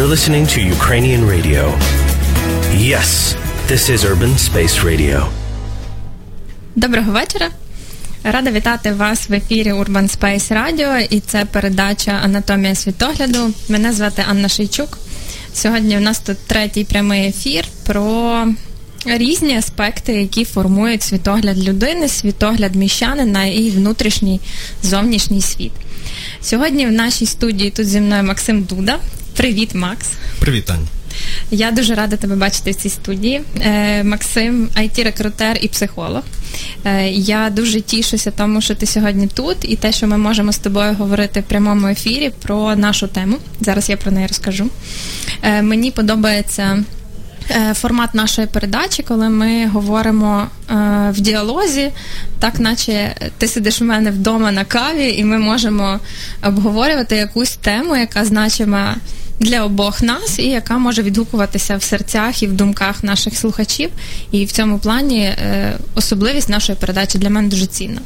You're listening to Ukrainian radio. Yes, this is Urban Space Radio. Доброго вечора. Рада вітати вас в ефірі Urban Space Radio і це передача Анатомія світогляду. Мене звати Анна Шейчук. Сьогодні у нас тут третій прямий ефір про різні аспекти, які формують світогляд людини, світогляд міщанина і внутрішній зовнішній світ. Сьогодні в нашій студії тут зі мною Максим Дуда. Привіт, Макс. Привіт, Ань. Я дуже рада тебе бачити в цій студії. Е, Максим, it рекрутер і психолог. Е, я дуже тішуся тому, що ти сьогодні тут, і те, що ми можемо з тобою говорити в прямому ефірі про нашу тему. Зараз я про неї розкажу. Е, мені подобається. е, Формат нашої передачі, коли ми говоримо е, в діалозі, так наче ти сидиш в мене вдома на каві, і ми можемо обговорювати якусь тему, яка значима для обох нас, і яка може відгукуватися в серцях і в думках наших слухачів. І в цьому плані е, особливість нашої передачі для мене дуже цінна.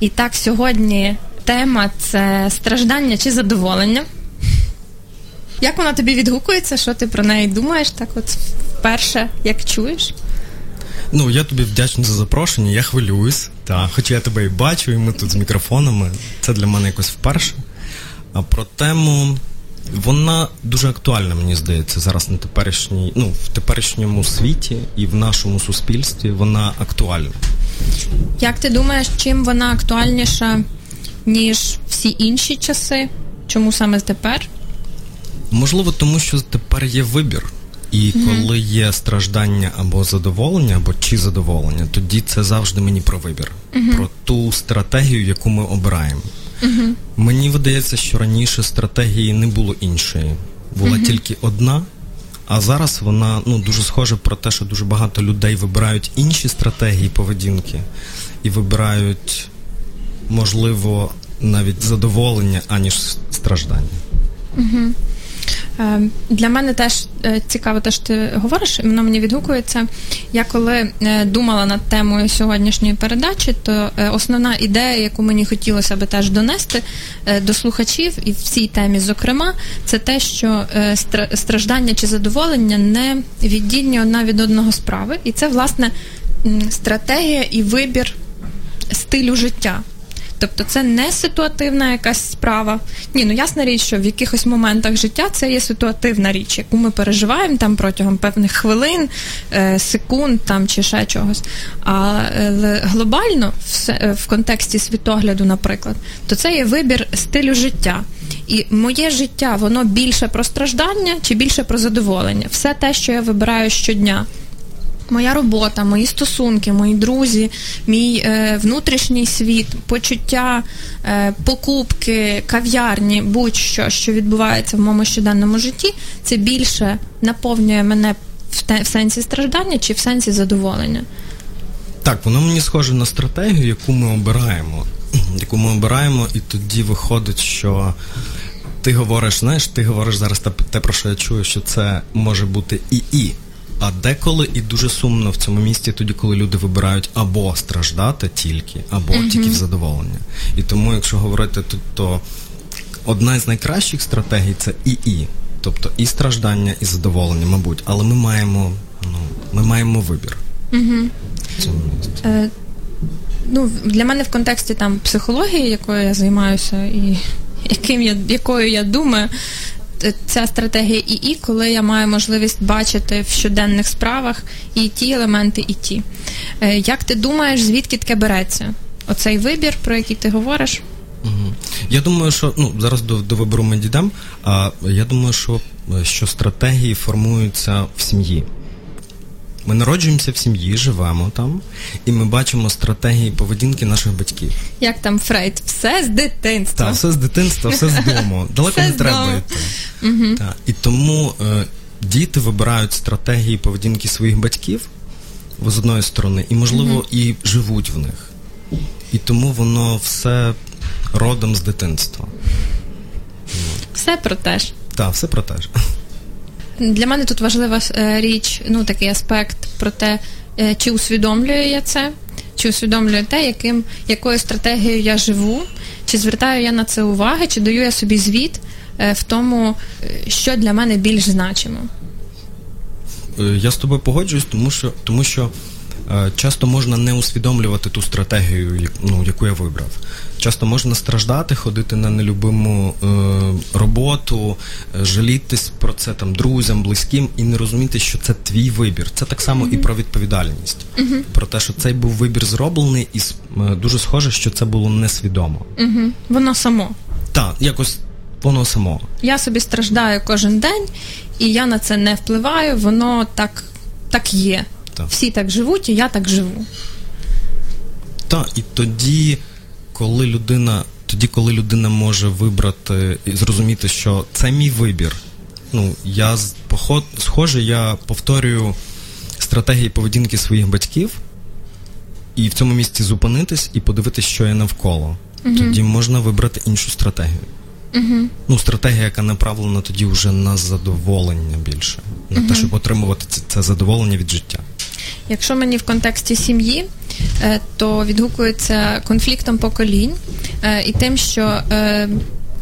І так, сьогодні тема це страждання чи задоволення. Як вона тобі відгукується? Що ти про неї думаєш? Так, от вперше, як чуєш? Ну, я тобі вдячний за запрошення, я хвилююсь, та, хоча я тебе і бачу, і ми тут з мікрофонами. Це для мене якось вперше. А про тему вона дуже актуальна, мені здається, зараз на теперішній, ну, в теперішньому світі і в нашому суспільстві вона актуальна. Як ти думаєш, чим вона актуальніша, ніж всі інші часи? Чому саме тепер? Можливо, тому що тепер є вибір. І коли є страждання або задоволення, або чи задоволення, тоді це завжди мені про вибір, про ту стратегію, яку ми обираємо. Мені видається, що раніше стратегії не було іншої, була тільки одна. А зараз вона ну дуже схожа про те, що дуже багато людей вибирають інші стратегії поведінки і вибирають, можливо, навіть задоволення, аніж страждання. Е, Для мене теж е, цікаво, те, що ти говориш, і воно мені відгукується. Я коли е, думала над темою сьогоднішньої передачі, то е, основна ідея, яку мені хотілося би теж донести е, до слухачів, і в цій темі, зокрема, це те, що е, страждання чи задоволення не віддільні одна від одного справи, і це власне стратегія і вибір стилю життя. Тобто це не ситуативна якась справа. Ні, ну ясна річ, що в якихось моментах життя це є ситуативна річ, яку ми переживаємо там протягом певних хвилин, е, секунд там чи ще чогось. Але глобально, в, в контексті світогляду, наприклад, то це є вибір стилю життя. І моє життя, воно більше про страждання чи більше про задоволення. Все те, що я вибираю щодня. Моя робота, мої стосунки, мої друзі, мій е, внутрішній світ, почуття, е, покупки, кав'ярні, будь-що, що відбувається в моєму щоденному житті, це більше наповнює мене в, те, в сенсі страждання чи в сенсі задоволення. Так, воно мені схоже на стратегію, яку ми обираємо. Яку ми обираємо, і тоді виходить, що ти говориш, знаєш, ти говориш зараз те, про що я чую, що це може бути і і. А деколи і дуже сумно в цьому місці, тоді, коли люди вибирають або страждати тільки, або тільки в задоволення. І тому, якщо говорити тут, то одна з найкращих стратегій це і і. Тобто і страждання, і задоволення, мабуть. Але ми маємо, ну, ми маємо вибір. В цьому місці. Е, ну, для мене в контексті там психології, якою я займаюся, і яким я, якою я думаю, ця стратегія ІІ, коли я маю можливість бачити в щоденних справах і ті елементи, і ті. Е, як ти думаєш, звідки таке береться? Оцей вибір, про який ти говориш? Я думаю, що ну зараз до, до вибору ми дійдемо. А я думаю, що, що стратегії формуються в сім'ї. Ми народжуємося в сім'ї, живемо там, і ми бачимо стратегії поведінки наших батьків. Як там Фрейд? Все з дитинства. Так, все з дитинства, все з дому. Далеко Все не треба йти. Так. І тому е, діти вибирають стратегії поведінки своїх батьків з одної сторони, і, можливо, і живуть в них. І тому воно все родом з дитинства. Все про те ж. Так, все про те ж. Для мене тут важлива е, річ, ну такий аспект про те, е, чи усвідомлюю я це, чи усвідомлюю те, яким, якою стратегією я живу, Чи звертаю я на це уваги, чи даю я собі звіт е, в тому, що для мене більш значимо? Я з тобою погоджуюсь, тому що тому що часто можна не усвідомлювати ту стратегію, ну, яку я вибрав. Часто можна страждати, ходити на нелюбиму е, роботу, е, жалітись про це там друзям, близьким і не розуміти, що це твій вибір. Це так само mm-hmm. і про відповідальність, mm-hmm. про те, що цей був вибір зроблений, і е, дуже схоже, що це було несвідомо. Mm-hmm. Воно само. Так, якось воно само. Я собі страждаю кожен день, і я на це не впливаю, воно так так є. Так. Всі так живуть, і я так живу. Так, і тоді, коли людина, тоді, коли людина може вибрати і зрозуміти, що це мій вибір. Ну, я поход, схоже, я повторюю стратегії поведінки своїх батьків, і в цьому місці зупинитись і подивитися, що є навколо. Угу. Тоді можна вибрати іншу стратегію. Угу. Ну, стратегія, яка направлена тоді вже на задоволення більше, на угу. те, щоб отримувати це, це задоволення від життя. Якщо мені в контексті сім'ї, е, то відгукується конфліктом поколінь е, і тим, що е,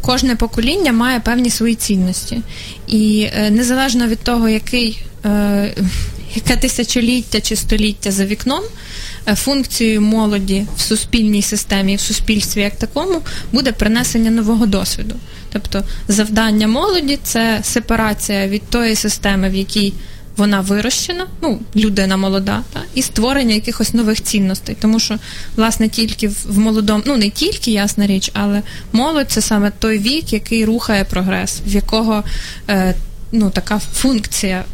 кожне покоління має певні свої цінності. І незалежно від того, який, яке тисячоліття чи століття за вікном. Функцією молоді в суспільній системі, в суспільстві як такому, буде принесення нового досвіду. Тобто завдання молоді це сепарація від тої системи, в якій вона вирощена, ну людина молода, та, і створення якихось нових цінностей. Тому що, власне, тільки в молодому, ну не тільки ясна річ, але молодь це саме той вік, який рухає прогрес, в якого е, ну, така функція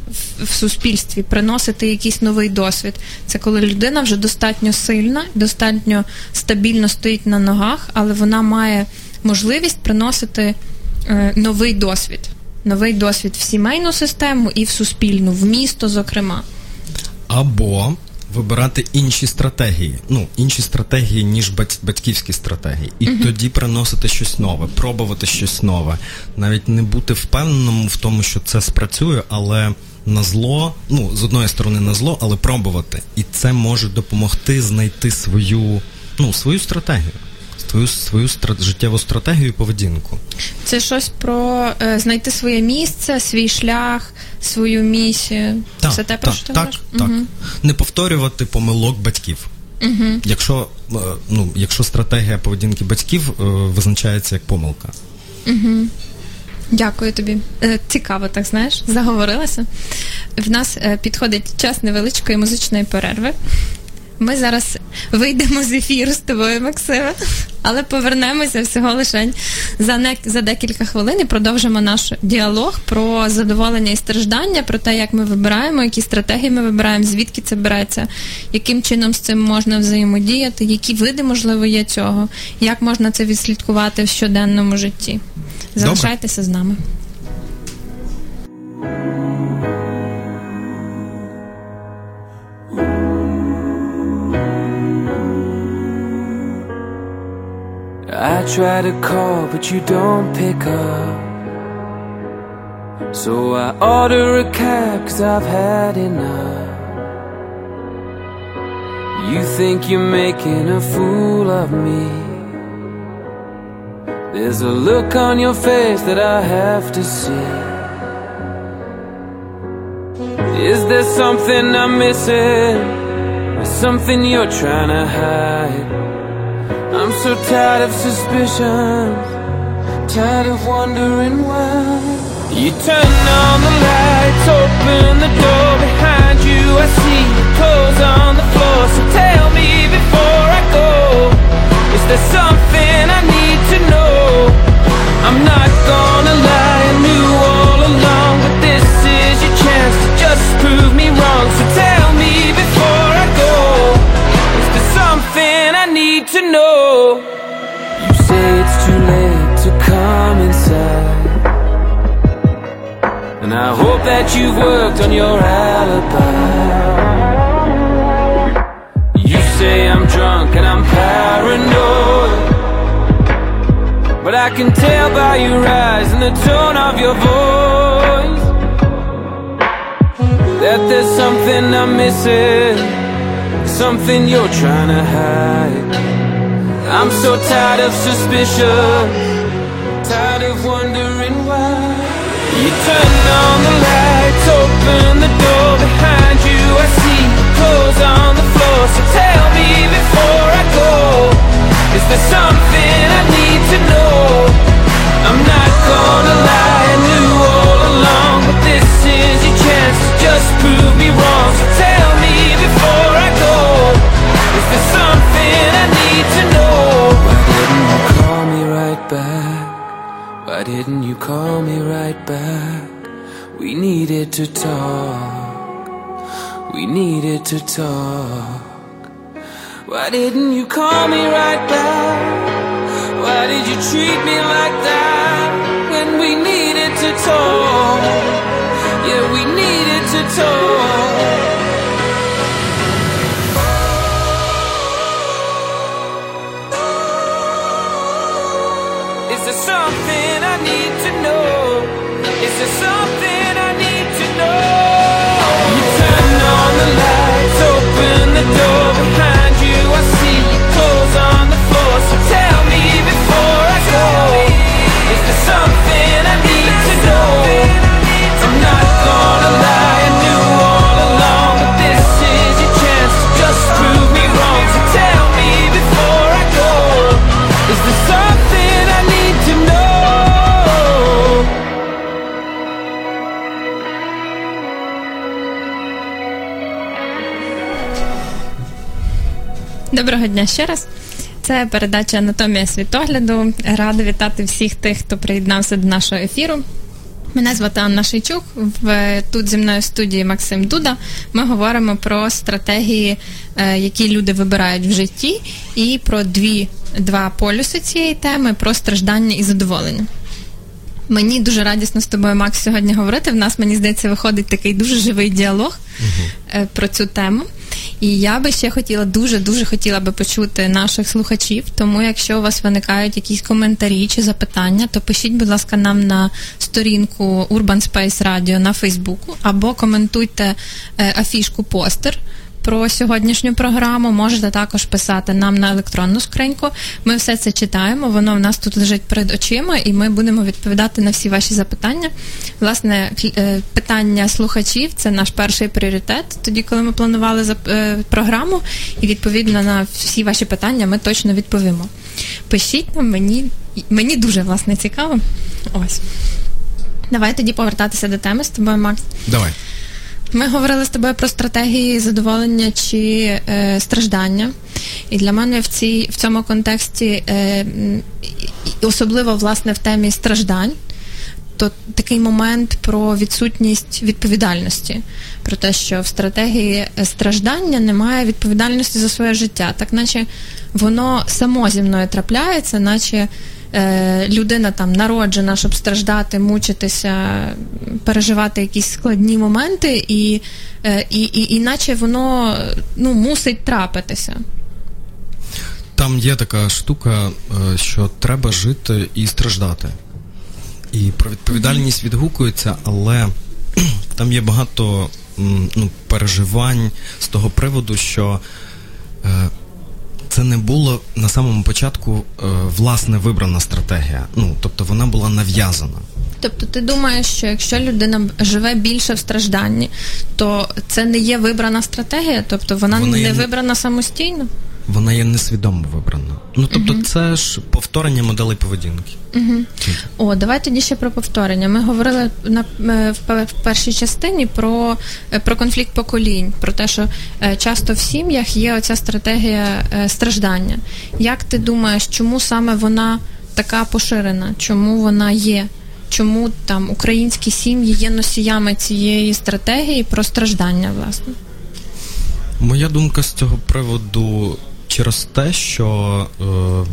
в, суспільстві приносити якийсь новий досвід. Це коли людина вже достатньо сильна, достатньо стабільно стоїть на ногах, але вона має можливість приносити е, новий досвід новий досвід в сімейну систему і в суспільну, в місто, зокрема. Або вибирати інші стратегії, ну інші стратегії, ніж батьківські стратегії, і uh тоді приносити щось нове, пробувати щось нове, навіть не бути впевненим в тому, що це спрацює, але на зло, ну з одної сторони на зло, але пробувати, і це може допомогти знайти свою, ну свою стратегію свою свою страт, життєву стратегію і поведінку. Це щось про е, знайти своє місце, свій шлях, свою місію. Так, Це те про що ти так, так. Угу. Не повторювати помилок батьків. Угу. Якщо е, ну, якщо стратегія поведінки батьків е, визначається як помилка. Угу. Дякую тобі. Е, цікаво, так знаєш, заговорилася. В нас е, підходить час невеличкої музичної перерви. Ми зараз вийдемо з ефіру з тобою, Максиме, але повернемося всього лише за не за декілька хвилин і продовжимо наш діалог про задоволення і страждання, про те, як ми вибираємо, які стратегії ми вибираємо, звідки це береться, яким чином з цим можна взаємодіяти, які види можливо є цього, як можна це відслідкувати в щоденному житті. Залишайтеся Добре. з нами. I try to call, but you don't pick up. So I order a cab, cause I've had enough. You think you're making a fool of me. There's a look on your face that I have to see. Is there something I'm missing? Or something you're trying to hide? I'm so tired of suspicion, tired of wondering why. You turn on the lights, open the door behind you. I see clothes on the floor, so tell me before I go. Is there something I need to know? I'm not gonna lie, I knew all along, but this is your chance to just prove me wrong. So tell need to know? You say it's too late to come inside. And I hope that you've worked on your alibi. You say I'm drunk and I'm paranoid. But I can tell by your eyes and the tone of your voice that there's something I'm missing, something you're trying to hide. I'm so tired of suspicion, tired of wondering why. You turn on the lights, open the door behind you. I see clothes on the floor, so tell me before I go. Is there something I need to know? I'm not gonna lie, I knew all along, but this is your chance to just prove me wrong. So Is there something I need to know? Why didn't you call me right back? Why didn't you call me right back? We needed to talk. We needed to talk. Why didn't you call me right back? Why did you treat me like that when we needed to talk? Yeah, we needed to talk. Open the door Доброго дня ще раз. Це передача Анатомія світогляду. Рада вітати всіх тих, хто приєднався до нашого ефіру. Мене звати Анна Шейчук. В тут зі мною в студії Максим Дуда. Ми говоримо про стратегії, е, які люди вибирають в житті, і про дві два полюси цієї теми про страждання і задоволення. Мені дуже радісно з тобою, Макс, сьогодні говорити. В нас, мені здається, виходить такий дуже живий діалог е, про цю тему. І я би ще хотіла, дуже дуже хотіла би почути наших слухачів. Тому, якщо у вас виникають якісь коментарі чи запитання, то пишіть, будь ласка, нам на сторінку Urban Space Radio на Фейсбуку або коментуйте е, афішку постер. Про сьогоднішню програму можете також писати нам на електронну скриньку. Ми все це читаємо. Воно в нас тут лежить перед очима, і ми будемо відповідати на всі ваші запитання. Власне, е, питання слухачів це наш перший пріоритет. Тоді, коли ми планували е, програму, і відповідно на всі ваші питання ми точно відповімо. Пишіть нам, мені, мені дуже власне цікаво. Ось. Давай тоді повертатися до теми з тобою, Макс. Давай. Ми говорили з тобою про стратегії задоволення чи е, страждання. І для мене в, цій, в цьому контексті, е, особливо власне в темі страждань, то такий момент про відсутність відповідальності, про те, що в стратегії е, страждання немає відповідальності за своє життя, так наче воно само зі мною трапляється, наче е, людина там народжена, щоб страждати, мучитися, переживати якісь складні моменти, і, е, і, і, іначе воно ну, мусить трапитися. Там є така штука, е, що треба жити і страждати. І про відповідальність відгукується, але там є багато ну, переживань з того приводу, що е, це не було на самому початку е, власне вибрана стратегія. Ну, тобто вона була нав'язана. Тобто ти думаєш, що якщо людина живе більше в стражданні, то це не є вибрана стратегія, тобто вона, Вона не не- вибрана самостійно? Вона є несвідомо вибрана. Ну тобто, це ж повторення моделей поведінки. О, давай тоді ще про повторення. Ми говорили на е, в в першій частині про, е, про конфлікт поколінь, про те, що е, часто в сім'ях є оця стратегія страждання. Як ти думаєш, чому саме вона така поширена? Чому вона є? Чому там українські сім'ї є носіями цієї стратегії про страждання, власне? Моя думка з цього приводу через те, що е,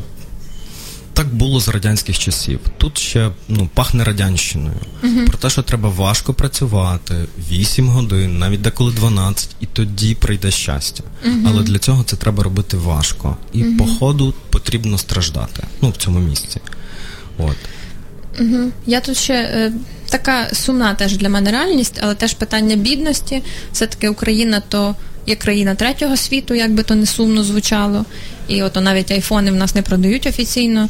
так було з радянських часів. Тут ще ну, пахне радянщиною. Про те, що треба важко працювати 8 годин, навіть деколи 12, і тоді прийде щастя. Але для цього це треба робити важко. І по ходу потрібно страждати. Ну, в цьому місці. От. Я тут ще е, така сумна теж для мене реальність, але теж питання бідності. Все-таки Україна то є країна третього світу, як би то не сумно звучало. І ото навіть айфони в нас не продають офіційно.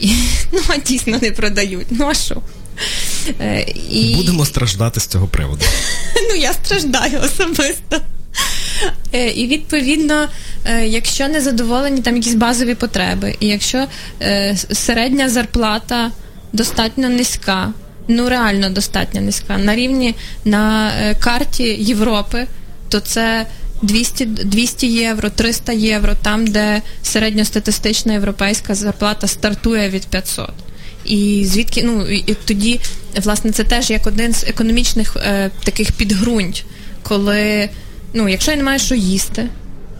І, ну, а дійсно не продають. Ну а що? Е, і... Будемо страждати з цього приводу. Ну, я страждаю особисто. Е, і відповідно, е, якщо не задоволені там якісь базові потреби, і якщо середня зарплата достатньо низька, ну реально достатньо низька, на рівні на карті Європи, то це 200 200 євро, 300 євро, там, де середньостатистична європейська зарплата стартує від 500. І звідки ну і тоді, власне, це теж як один з економічних е, таких підґрунть, коли ну, якщо я не маю що їсти,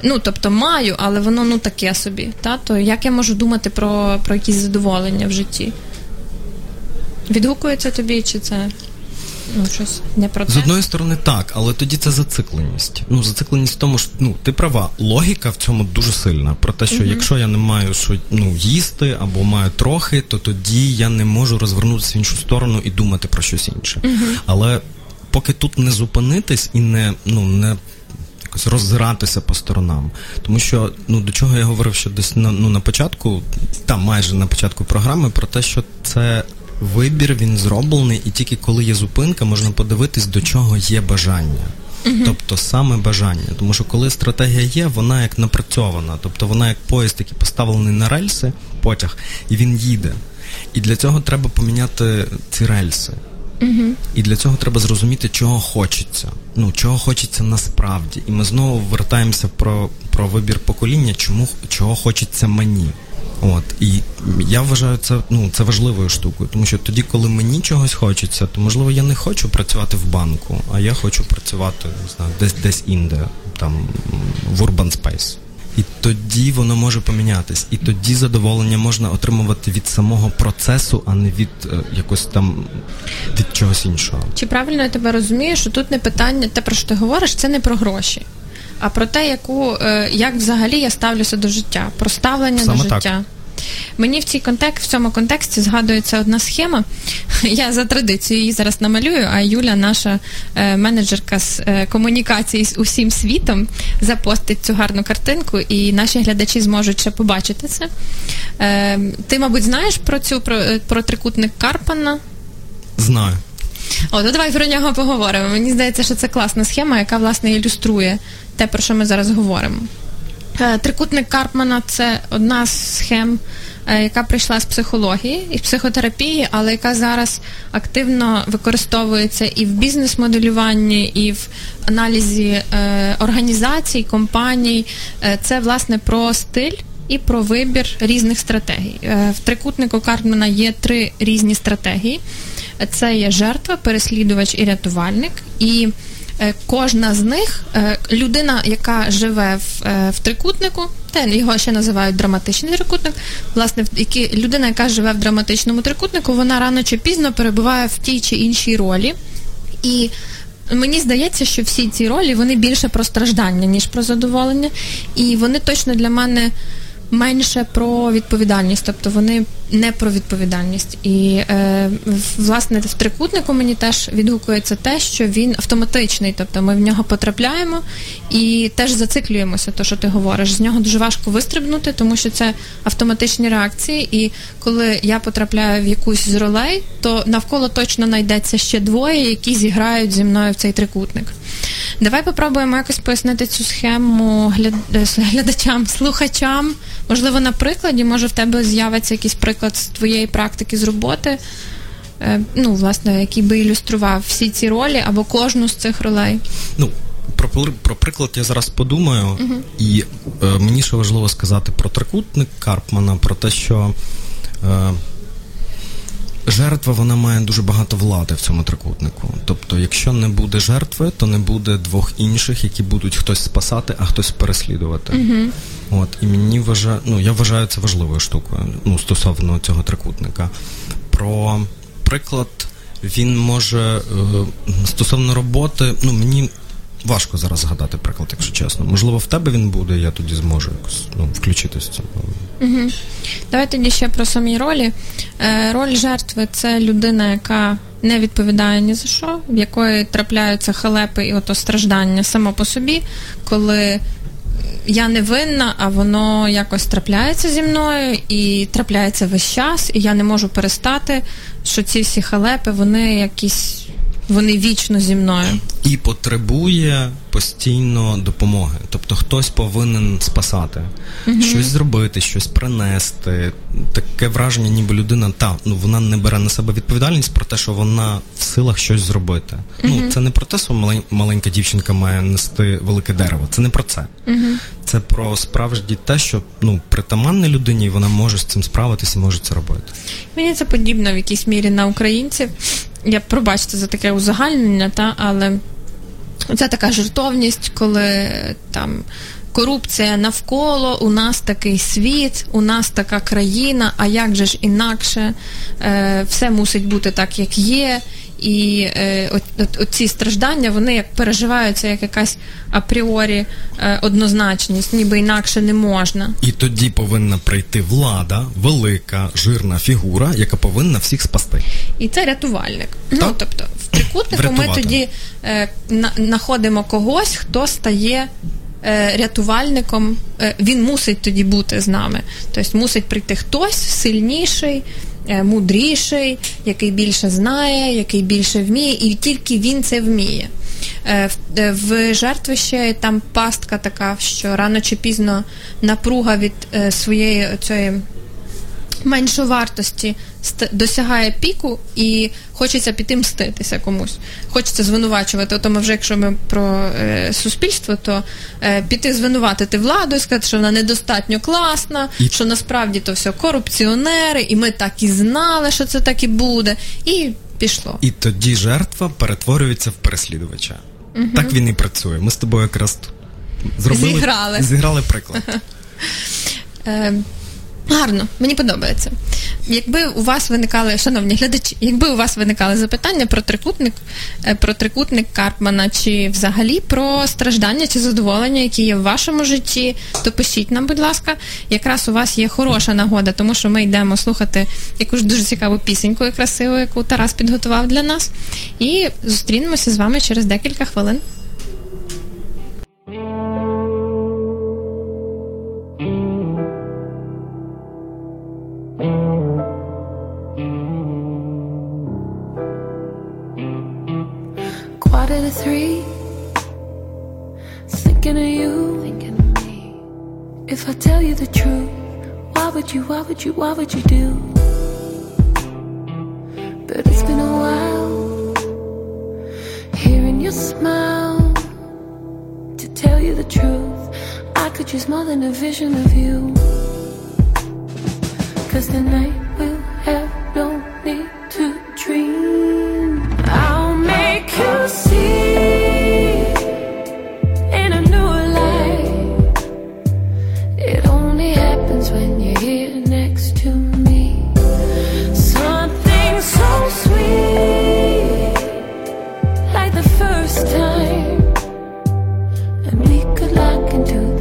ну тобто маю, але воно ну таке собі, та, то як я можу думати про, про якісь задоволення в житті? Відгукується тобі, чи це ну, щось не про це? З одної сторони, так, але тоді це зацикленість. Ну, зацикленість в тому, що ну, ти права, логіка в цьому дуже сильна. Про те, що uh якщо я не маю що ну, їсти або маю трохи, то тоді я не можу розвернутися в іншу сторону і думати про щось інше. uh Але поки тут не зупинитись і не ну не якось роззиратися по сторонам. Тому що ну до чого я говорив, що десь на ну на початку, там майже на початку програми, про те, що це. Вибір він зроблений, і тільки коли є зупинка, можна подивитись, до чого є бажання. Uh-huh. Тобто саме бажання. Тому що коли стратегія є, вона як напрацьована, тобто вона як поїзд, який поставлений на рельси, потяг, і він їде. І для цього треба поміняти ці рельси. Угу. І для цього треба зрозуміти, чого хочеться. Ну, чого хочеться насправді. І ми знову вертаємося про про вибір покоління, чому чого хочеться мені. От і я вважаю це ну це важливою штукою, тому що тоді, коли мені чогось хочеться, то можливо я не хочу працювати в банку, а я хочу працювати не знаю, десь десь інде, там в Urban Space. І тоді воно може помінятись, і тоді задоволення можна отримувати від самого процесу, а не від е, якось там від чогось іншого. Чи правильно я тебе розумію, що тут не питання, те про що ти говориш, це не про гроші, а про те, яку е, як взагалі я ставлюся до життя, про ставлення Саме до життя. Так. Мені в цій контекст, в цьому контексті згадується одна схема. Я за традицією її зараз намалюю, а Юля, наша е, менеджерка з е, комунікації з усім світом, запостить цю гарну картинку, і наші глядачі зможуть ще побачити це. Е, ти, мабуть, знаєш про цю про, е, про трикутник Карпана? Знаю. О, то давай про нього поговоримо. Мені здається, що це класна схема, яка власне ілюструє те, про що ми зараз говоримо. Е, трикутник Карпмана це одна з схем, е, яка прийшла з психології і психотерапії, але яка зараз активно використовується і в бізнес-моделюванні, і в аналізі е, організацій, компаній. Це власне про стиль. І про вибір різних стратегій. В трикутнику Карпмана є три різні стратегії: це є жертва, переслідувач і рятувальник. І кожна з них е, людина, яка живе в е, в трикутнику, те його ще називають драматичний трикутник. Власне, які людина, яка живе в драматичному трикутнику, вона рано чи пізно перебуває в тій чи іншій ролі. І Мені здається, що всі ці ролі вони більше про страждання, ніж про задоволення, і вони точно для мене менше про відповідальність, тобто вони не про відповідальність. І е, власне в трикутнику мені теж відгукується те, що він автоматичний, тобто ми в нього потрапляємо і теж зациклюємося, то що ти говориш. З нього дуже важко вистрибнути, тому що це автоматичні реакції. І коли я потрапляю в якусь з ролей, то навколо точно знайдеться ще двоє, які зіграють зі мною в цей трикутник. Давай попробуємо якось пояснити цю схему глядачам, слухачам. Можливо, на прикладі, може в тебе з'явиться якийсь приклад з твоєї практики з роботи, е, ну, власне, який би ілюстрував всі ці ролі або кожну з цих ролей. Ну, про про приклад я зараз подумаю, uh і е, мені ще важливо сказати про трикутник Карпмана, про те, що. Е, Жертва вона має дуже багато влади в цьому трикутнику. Тобто, якщо не буде жертви, то не буде двох інших, які будуть хтось спасати, а хтось переслідувати. uh От і мені вважаю, ну я вважаю це важливою штукою. Ну стосовно цього трикутника. Про приклад він може е, стосовно роботи. Ну мені важко зараз згадати приклад, якщо чесно. Можливо, в тебе він буде, я тоді зможу якось ну, включитись в цьому. Угу. Давай тоді ще про самі ролі. Е, Роль жертви це людина, яка не відповідає ні за що, в якої трапляються халепи і ото страждання само по собі, коли я не винна, а воно якось трапляється зі мною і трапляється весь час, і я не можу перестати, що ці всі халепи, вони якісь. Вони вічно зі мною і потребує постійно допомоги. Тобто хтось повинен спасати, угу. щось зробити, щось принести. Таке враження, ніби людина та ну вона не бере на себе відповідальність про те, що вона в силах щось зробити. Угу. Ну це не про те, що маленька дівчинка має нести велике дерево. Це не про це. Угу. Це про справді те, що ну притаманне людині вона може з цим справитися, може це робити. Мені це подібно в якійсь мірі на українців. Я пробачте за таке узагальнення, та але це така жертовність, коли там. Корупція навколо, у нас такий світ, у нас така країна, а як же ж інакше, е, все мусить бути так, як є. І е, оці страждання вони як переживаються як якась апріорі е, однозначність, ніби інакше не можна. І тоді повинна прийти влада, велика жирна фігура, яка повинна всіх спасти. І це рятувальник. Ну, так? Ну тобто, в трикутнику ми тоді е, знаходимо когось, хто стає. Е, рятувальником е, він мусить тоді бути з нами, тобто мусить прийти хтось сильніший, мудріший, який більше знає, який більше вміє, і тільки він це вміє. Е, е, в жертви ще там пастка така, що рано чи пізно напруга від своєї цієї меншовартості досягає піку і хочеться піти мститися комусь. Хочеться звинувачувати. Тому вже якщо ми про е, суспільство, то е, піти звинуватити владу і сказати, що вона недостатньо класна, і... що насправді то все корупціонери, і ми так і знали, що це так і буде. І пішло. І тоді жертва перетворюється в переслідувача. Угу. Так він і працює. Ми з тобою якраз зробили зіграли, зіграли приклад. Гарно, мені подобається. Якби у вас виникали, шановні глядачі, якби у вас виникали запитання про трикутник, е, про трикутник Карпмана, чи взагалі про страждання чи задоволення, які є в вашому житті, то пишіть нам, будь ласка, якраз у вас є хороша нагода, тому що ми йдемо слухати якусь дуже цікаву пісеньку і красиву, яку Тарас підготував для нас. І зустрінемося з вами через декілька хвилин. Tell you the truth, why would you, why would you, why would you do? But it's been a while, hearing your smile. To tell you the truth, I could use more than a vision of you. Cause the night will have no need to dream.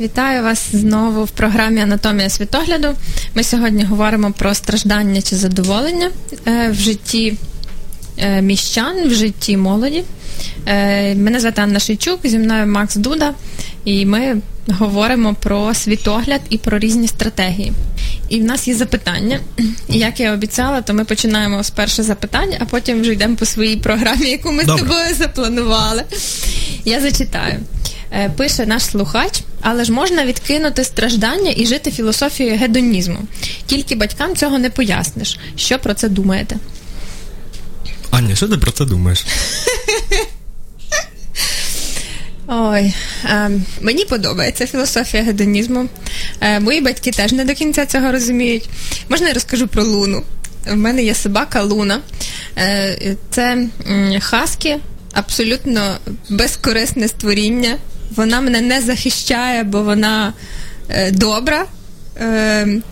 Вітаю вас знову в програмі Анатомія світогляду. Ми сьогодні говоримо про страждання чи задоволення е, в житті е, міщан, в житті молоді. Е, мене звати Анна Шийчук, зі мною Макс Дуда, і ми говоримо про світогляд і про різні стратегії. І в нас є запитання. І як я обіцяла, то ми починаємо з першого запитання, а потім вже йдемо по своїй програмі, яку ми Добре. з тобою запланували. Я зачитаю. Пише наш слухач, але ж можна відкинути страждання і жити філософією гедонізму. Тільки батькам цього не поясниш. Що про це думаєте? Аня, що ти про це думаєш? Ой, е, мені подобається філософія гедонізму. Е, мої батьки теж не до кінця цього розуміють. Можна я розкажу про Луну? В мене є собака Луна. Е, це хаскі, абсолютно безкорисне створіння. Вона мене не захищає, бо вона е, добра. Е,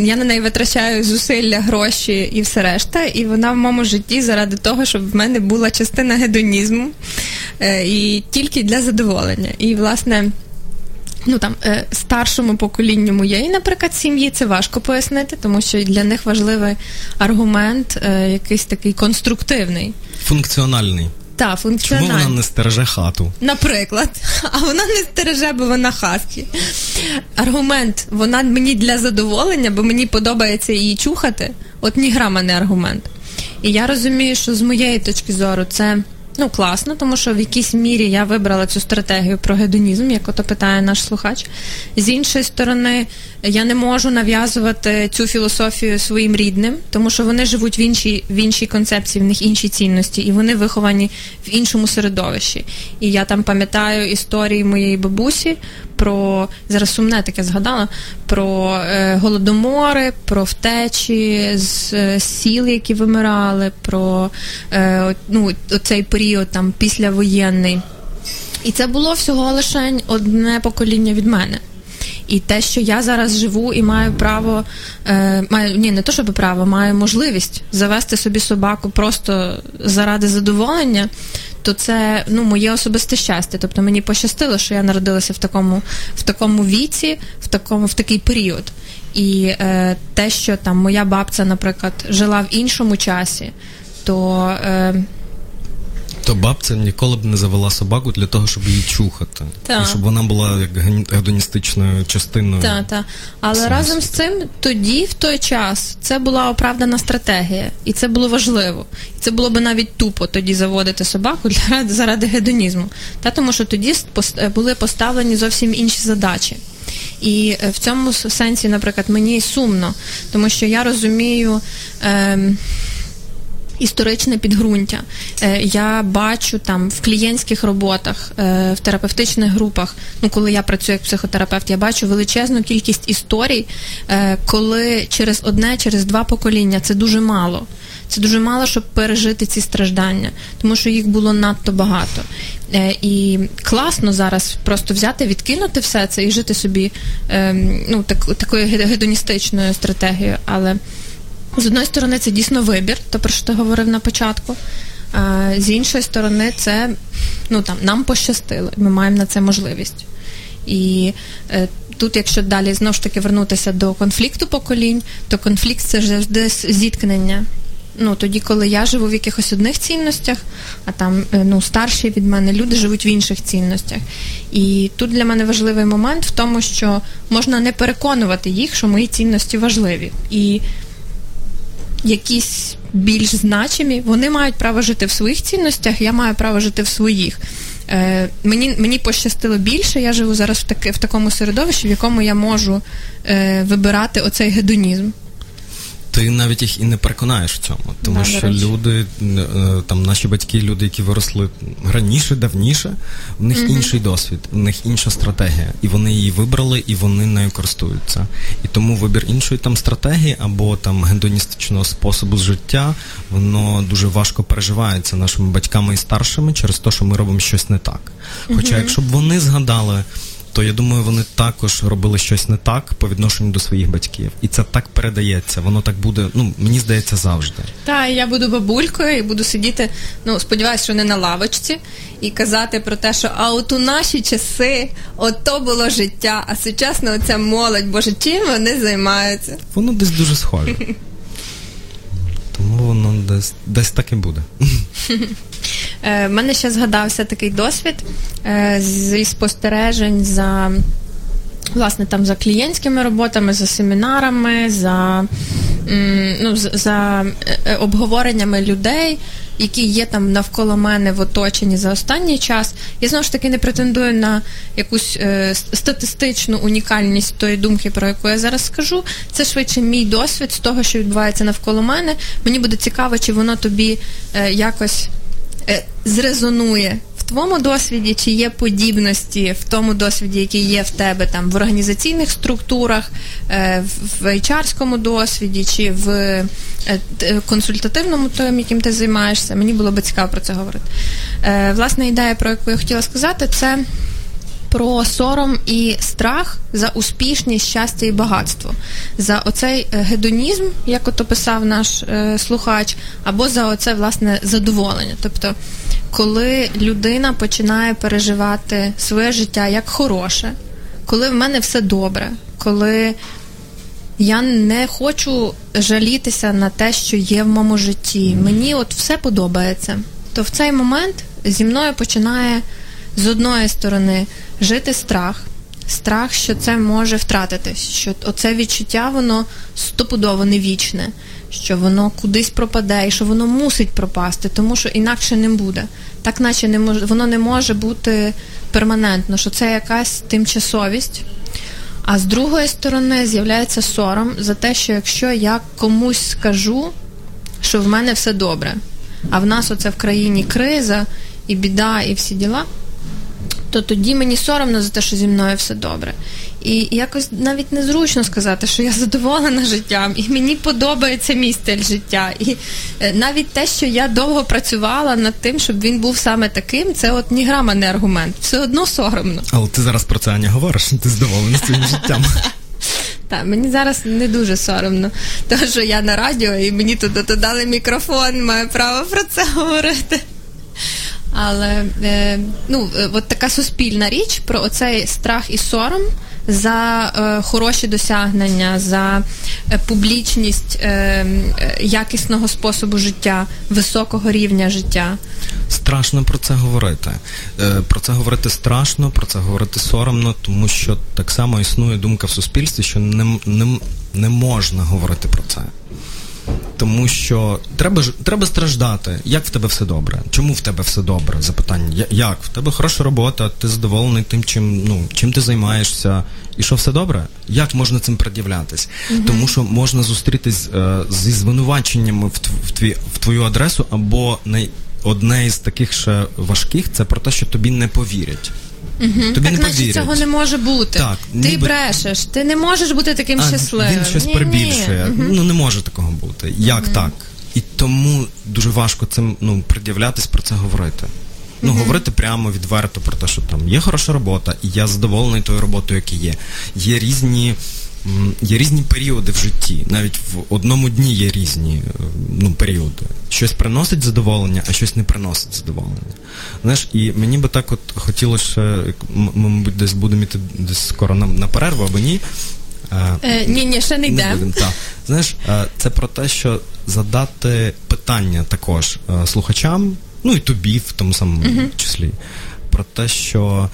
я на неї витрачаю зусилля, гроші і все решта, і вона в моєму житті заради того, щоб в мене була частина гедонізму е, і тільки для задоволення. І, власне, ну там е, старшому поколінню моєї, наприклад, сім'ї це важко пояснити, тому що для них важливий аргумент, е, якийсь такий конструктивний, функціональний. Та, функціональна. Чому вона не стереже хату? Наприклад, а вона не стереже, бо вона хаскі. Аргумент, вона мені для задоволення, бо мені подобається її чухати. От ні грама не аргумент. І я розумію, що з моєї точки зору це Ну, класно, тому що в якійсь мірі я вибрала цю стратегію про гедонізм, як ото питає наш слухач. З іншої сторони, я не можу нав'язувати цю філософію своїм рідним, тому що вони живуть в іншій в іншій концепції, в них інші цінності, і вони виховані в іншому середовищі. І я там пам'ятаю історії моєї бабусі про зараз сумне таке згадала про е, голодомори, про втечі з е, сіл, які вимирали, про е, ну, цей період там післявоєнний. І це було всього лише одне покоління від мене. І те, що я зараз живу і маю право, е, маю ні, не то, щоб право, маю можливість завести собі собаку просто заради задоволення, то це ну моє особисте щастя. Тобто мені пощастило, що я народилася в такому в такому віці, в такому в такий період. І е, те, що там моя бабця, наприклад, жила в іншому часі, то. Е, то бабця ніколи б не завела собаку для того, щоб її чухати, та. і щоб вона була як гедоністичною частиною. Так, так. Але сенсу. разом з цим тоді, в той час, це була оправдана стратегія, і це було важливо. І це було б навіть тупо тоді заводити собаку для заради гедонізму. Та тому, що тоді були поставлені зовсім інші задачі. І е, в цьому сенсі, наприклад, мені сумно, тому що я розумію. Е, історичне підґрунтя. Е, я бачу там в клієнтських роботах, е, в терапевтичних групах. Ну, коли я працюю як психотерапевт, я бачу величезну кількість історій, е, коли через одне, через два покоління це дуже мало. Це дуже мало, щоб пережити ці страждання, тому що їх було надто багато. І класно зараз просто взяти, відкинути все це і жити собі ем, ну, так, такою гедоністичною стратегією. Але з одної сторони, це дійсно вибір, то про що ти говорив на початку. А, з іншої сторони, це ну там нам пощастило, ми маємо на це можливість. І е, тут, якщо далі знову ж таки вернутися до конфлікту поколінь, то конфлікт це завжди зіткнення. Ну, тоді, коли я живу в якихось одних цінностях, а там е, ну, старші від мене люди живуть в інших цінностях. І тут для мене важливий момент в тому, що можна не переконувати їх, що мої цінності важливі. І якісь більш значимі, вони мають право жити в своїх цінностях, я маю право жити в своїх. Е, Мені мені пощастило більше, я живу зараз в таки, в такому середовищі, в якому я можу е, вибирати оцей гедонізм ти навіть їх і не переконаєш в цьому, тому да, що люди, е, там наші батьки, люди, які виросли раніше, давніше, в них mm інший досвід, в них інша стратегія, і вони її вибрали, і вони нею користуються. І тому вибір іншої там стратегії або там гендоністичного способу життя, воно дуже важко переживається нашими батьками і старшими через те, що ми робимо щось не так. Хоча, mm якщо б вони згадали то я думаю, вони також робили щось не так по відношенню до своїх батьків. І це так передається. Воно так буде, ну мені здається, завжди. Та я буду бабулькою і буду сидіти. Ну сподіваюся, що не на лавочці, і казати про те, що а от у наші часи ото було життя, а сучасна оця молодь, боже, чим вони займаються? Воно десь дуже схоже. Тому воно десь десь так і буде. У мене ще згадався такий досвід е, зі спостережень за власне там за клієнтськими роботами, за семінарами, за, ну, за е, обговореннями людей, які є там навколо мене в оточенні за останній час. Я знову ж таки не претендую на якусь е, статистичну унікальність тої думки, про яку я зараз скажу. Це швидше мій досвід з того, що відбувається навколо мене. Мені буде цікаво, чи воно тобі е, якось е, зрезонує твоєму досвіді, чи є подібності в тому досвіді, який є в тебе там в організаційних структурах, е, в- HR-скому досвіді, чи в е, консультативному тому, яким ти займаєшся. Мені було би цікаво про це говорити. Власна ідея, про яку я хотіла сказати, це про сором і страх за успішність, щастя і багатство, за оцей е, гедонізм, як ото писав наш е, слухач, або за оце власне задоволення. Тобто, коли людина починає переживати своє життя як хороше, коли в мене все добре, коли я не хочу жалітися на те, що є в моєму житті. Мені от все подобається. То в цей момент зі мною починає з одної сторони жити страх. Страх, що це може втратитись, що оце відчуття воно стопудово не вічне, що воно кудись пропаде і що воно мусить пропасти, тому що інакше не буде. Так наче не може, воно не може бути перманентно, що це якась тимчасовість. А з другої сторони з'являється сором за те, що якщо я комусь скажу, що в мене все добре, а в нас оце в країні криза і біда, і всі діла, то тоді мені соромно за те, що зі мною все добре. І якось навіть незручно сказати, що я задоволена життям, і мені подобається мій стиль життя. І е, навіть те, що я довго працювала над тим, щоб він був саме таким, це от ні грама не аргумент. Все одно соромно. Але ти зараз про це Аня говориш, ти задоволений своїм життям. Так, мені зараз не дуже соромно, тому що я на радіо і мені туди дали мікрофон, маю право про це говорити. Але е, ну, е, от така суспільна річ про оцей страх і сором за е, хороші досягнення, за е, публічність е, е, якісного способу життя, високого рівня життя. Страшно про це говорити. Про це говорити страшно, про це говорити соромно, тому що так само існує думка в суспільстві, що не, не, не можна говорити про це. Тому що треба треба страждати. Як в тебе все добре? Чому в тебе все добре? Запитання. Як? В тебе хороша робота, ти задоволений тим, чим ну чим ти займаєшся, і що все добре? Як можна цим пред'являтись? Тому що можна зустрітись е, зі звинуваченнями в, в, твій, в твою адресу, або най, одне із таких ще важких це про те, що тобі не повірять. Тобі так не наче повірять. цього не може бути. Так, ти ніби- брешеш, ти не можеш бути таким А, щасливим. Він щось Ні-ні. перебільшує. Ну не може такого бути. Як так? І тому дуже важко цим ну пред'являтись про це говорити. Ну, говорити прямо відверто про те, що там є хороша робота, і я задоволений тою роботою, яка є. Є різні. Є різні періоди в житті, навіть в одному дні є різні е, ну, періоди. Щось приносить задоволення, а щось не приносить задоволення. Знаєш, і мені би так от хотілося, ми, мабуть, десь будемо йти десь скоро на, на перерву або ні. Е, Е, ні, ні, ще не так. Знаєш, е, це про те, що задати питання також слухачам, ну і тобі в тому самому числі, про те, що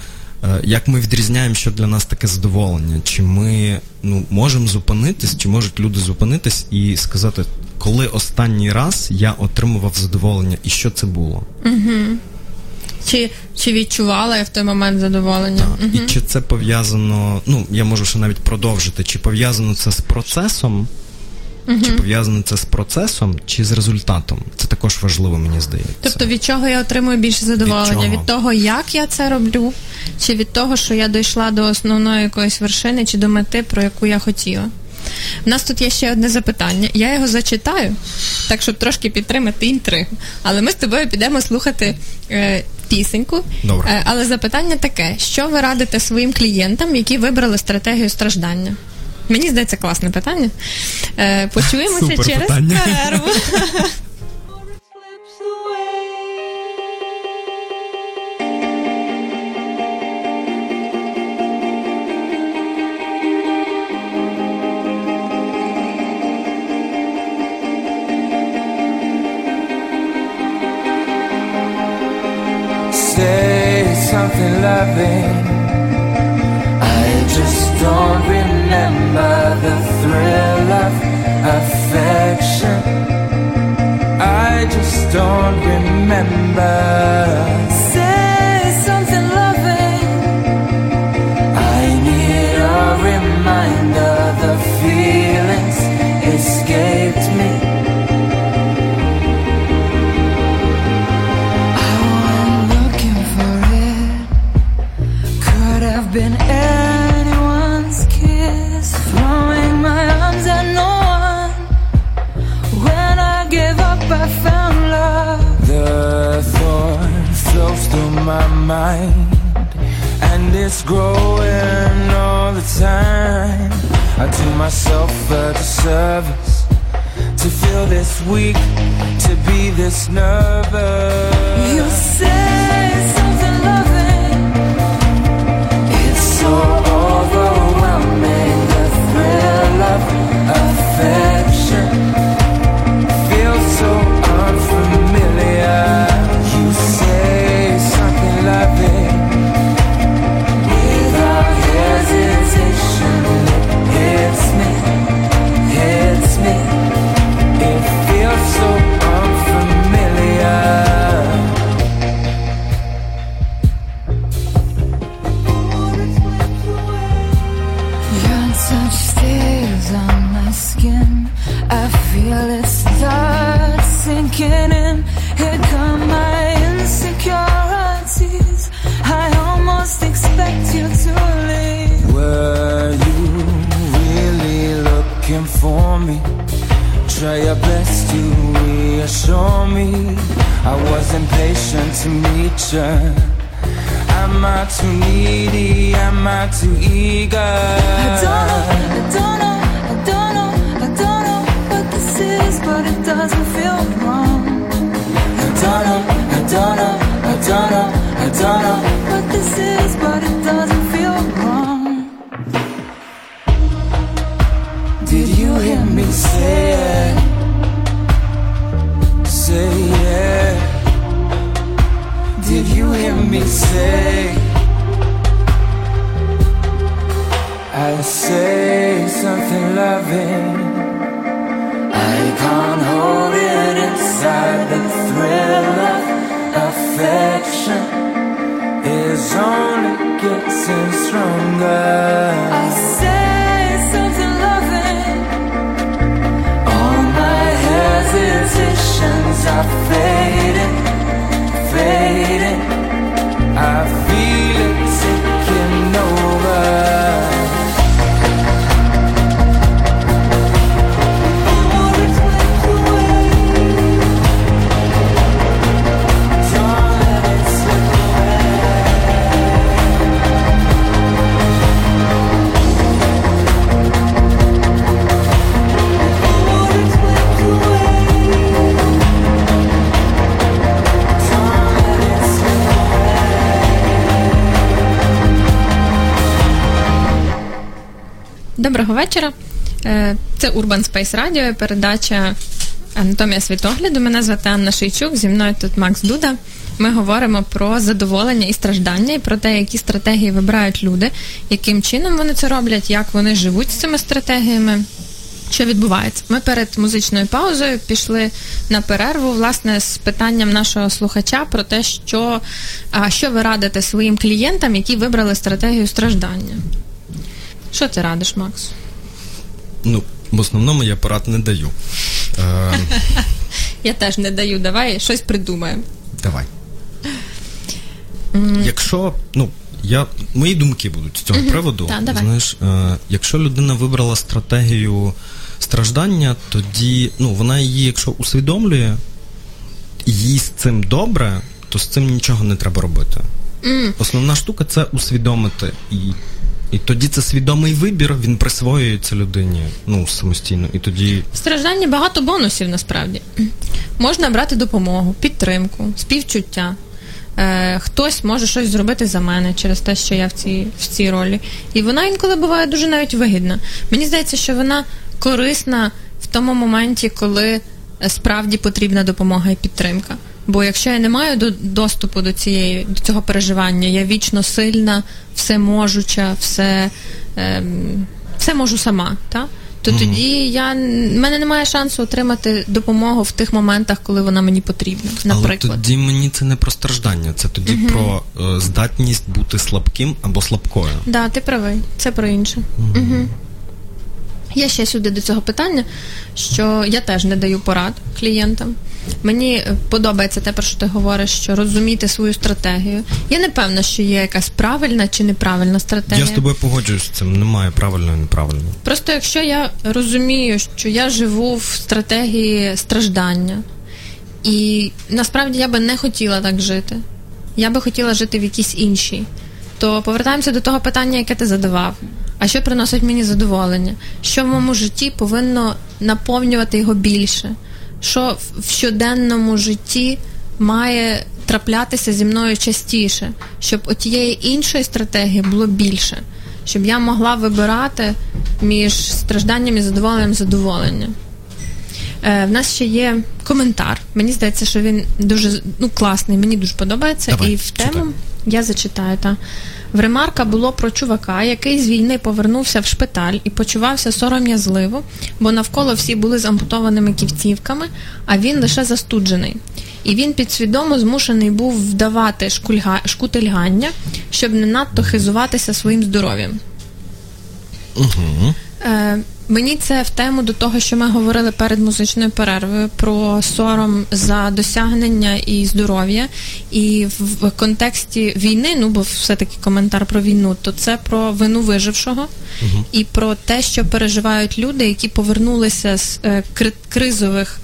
як ми відрізняємо, що для нас таке задоволення, чи ми ну, можемо зупинитись, чи можуть люди зупинитись і сказати, коли останній раз я отримував задоволення і що це було? Чи, чи відчувала я в той момент задоволення? Так. І чи це пов'язано, ну я можу ще навіть продовжити, чи пов'язано це з процесом, чи пов'язано це з процесом, чи з результатом? Це також важливо, мені здається. Тобто від чого я отримую більше задоволення? Від Від, того, як я це роблю, чи від того, що я дійшла до основної якоїсь вершини, чи до мети, про яку я хотіла? У нас тут є ще одне запитання. Я його зачитаю, так щоб трошки підтримати інтригу. Але ми з тобою підемо слухати е, пісеньку. Добре. Е, Але запитання таке: що ви радите своїм клієнтам, які вибрали стратегію страждання? Мені здається, класне питання. Е, Почуємося Супер через перерву. Say something loving. I just don't remember the thrill of affection. I just don't remember. Myself a disservice to feel this weak, to be this nervous. You say meet. Am I too needy? Am I too eager? I don't know, I don't know, I don't know, I don't know what this is, but it doesn't feel wrong. I don't know, I don't know, I don't know, I don't know what this is, but it doesn't feel wrong. Did you hear me say it? Me say? I say something loving. I can't hold it inside. The thrill of affection is only getting stronger. I say вечора. Е, Це Urban Space Radio, передача Анатомія світогляду. Мене звати Анна Шийчук, зі мною тут Макс Дуда. Ми говоримо про задоволення і страждання, і про те, які стратегії вибирають люди, яким чином вони це роблять, як вони живуть з цими стратегіями. Що відбувається? Ми перед музичною паузою пішли на перерву, власне, з питанням нашого слухача про те, що, а, що ви радите своїм клієнтам, які вибрали стратегію страждання. Що ти радиш, Макс? Ну, в основному я порад не даю. Е, Я теж не даю, давай щось придумаємо. давай. Якщо, ну, я, мої думки будуть з цього приводу. Так, давай. Знаєш, е, якщо людина вибрала стратегію страждання, тоді ну, вона її, якщо усвідомлює, і їй з цим добре, то з цим нічого не треба робити. Mm. Основна штука це усвідомити. І і тоді це свідомий вибір, він присвоюється людині ну, самостійно. І тоді. В стражданні багато бонусів насправді. Можна брати допомогу, підтримку, співчуття. Е, Хтось може щось зробити за мене через те, що я в цій в цій ролі. І вона інколи буває дуже навіть вигідна. Мені здається, що вона корисна в тому моменті, коли справді потрібна допомога і підтримка. Бо якщо я не маю до, доступу до цієї до цього переживання, я вічно сильна, всеможуча, все е, все можу сама, та? то mm-hmm. тоді я в мене немає шансу отримати допомогу в тих моментах, коли вона мені потрібна. Наприклад, Але тоді мені це не про страждання, це тоді mm-hmm. про е, здатність бути слабким або слабкою. Так, да, ти правий, це про інше. Mm-hmm. Я ще сюди до цього питання, що я теж не даю порад клієнтам. Мені подобається те, про що ти говориш, що розуміти свою стратегію. Я не певна, що є якась правильна чи неправильна стратегія. Я з тобою погоджуюсь з цим. Немає правильної і неправильної. Просто якщо я розумію, що я живу в стратегії страждання, і насправді я би не хотіла так жити. Я би хотіла жити в якійсь іншій. То повертаємося до того питання, яке ти задавав. А що приносить мені задоволення? Що в моєму житті повинно наповнювати його більше? Що в щоденному житті має траплятися зі мною частіше, щоб отієї іншої стратегії було більше, щоб я могла вибирати між стражданням і задоволенням задоволення. Е, В нас ще є коментар. Мені здається, що він дуже ну, класний, мені дуже подобається. Давай, і в тему я зачитаю. Та. В ремарка було про чувака, який з війни повернувся в шпиталь і почувався сором'язливо, бо навколо всі були з ампутованими ківцівками, а він лише застуджений. І він підсвідомо змушений був вдавати шкульга... шкутильгання, щоб не надто хизуватися своїм здоров'ям. Угу. Е, Мені це в тему до того, що ми говорили перед музичною перервою про сором за досягнення і здоров'я. І в контексті війни, ну бо все-таки коментар про війну, то це про вину вижившого угу. і про те, що переживають люди, які повернулися з е, кризових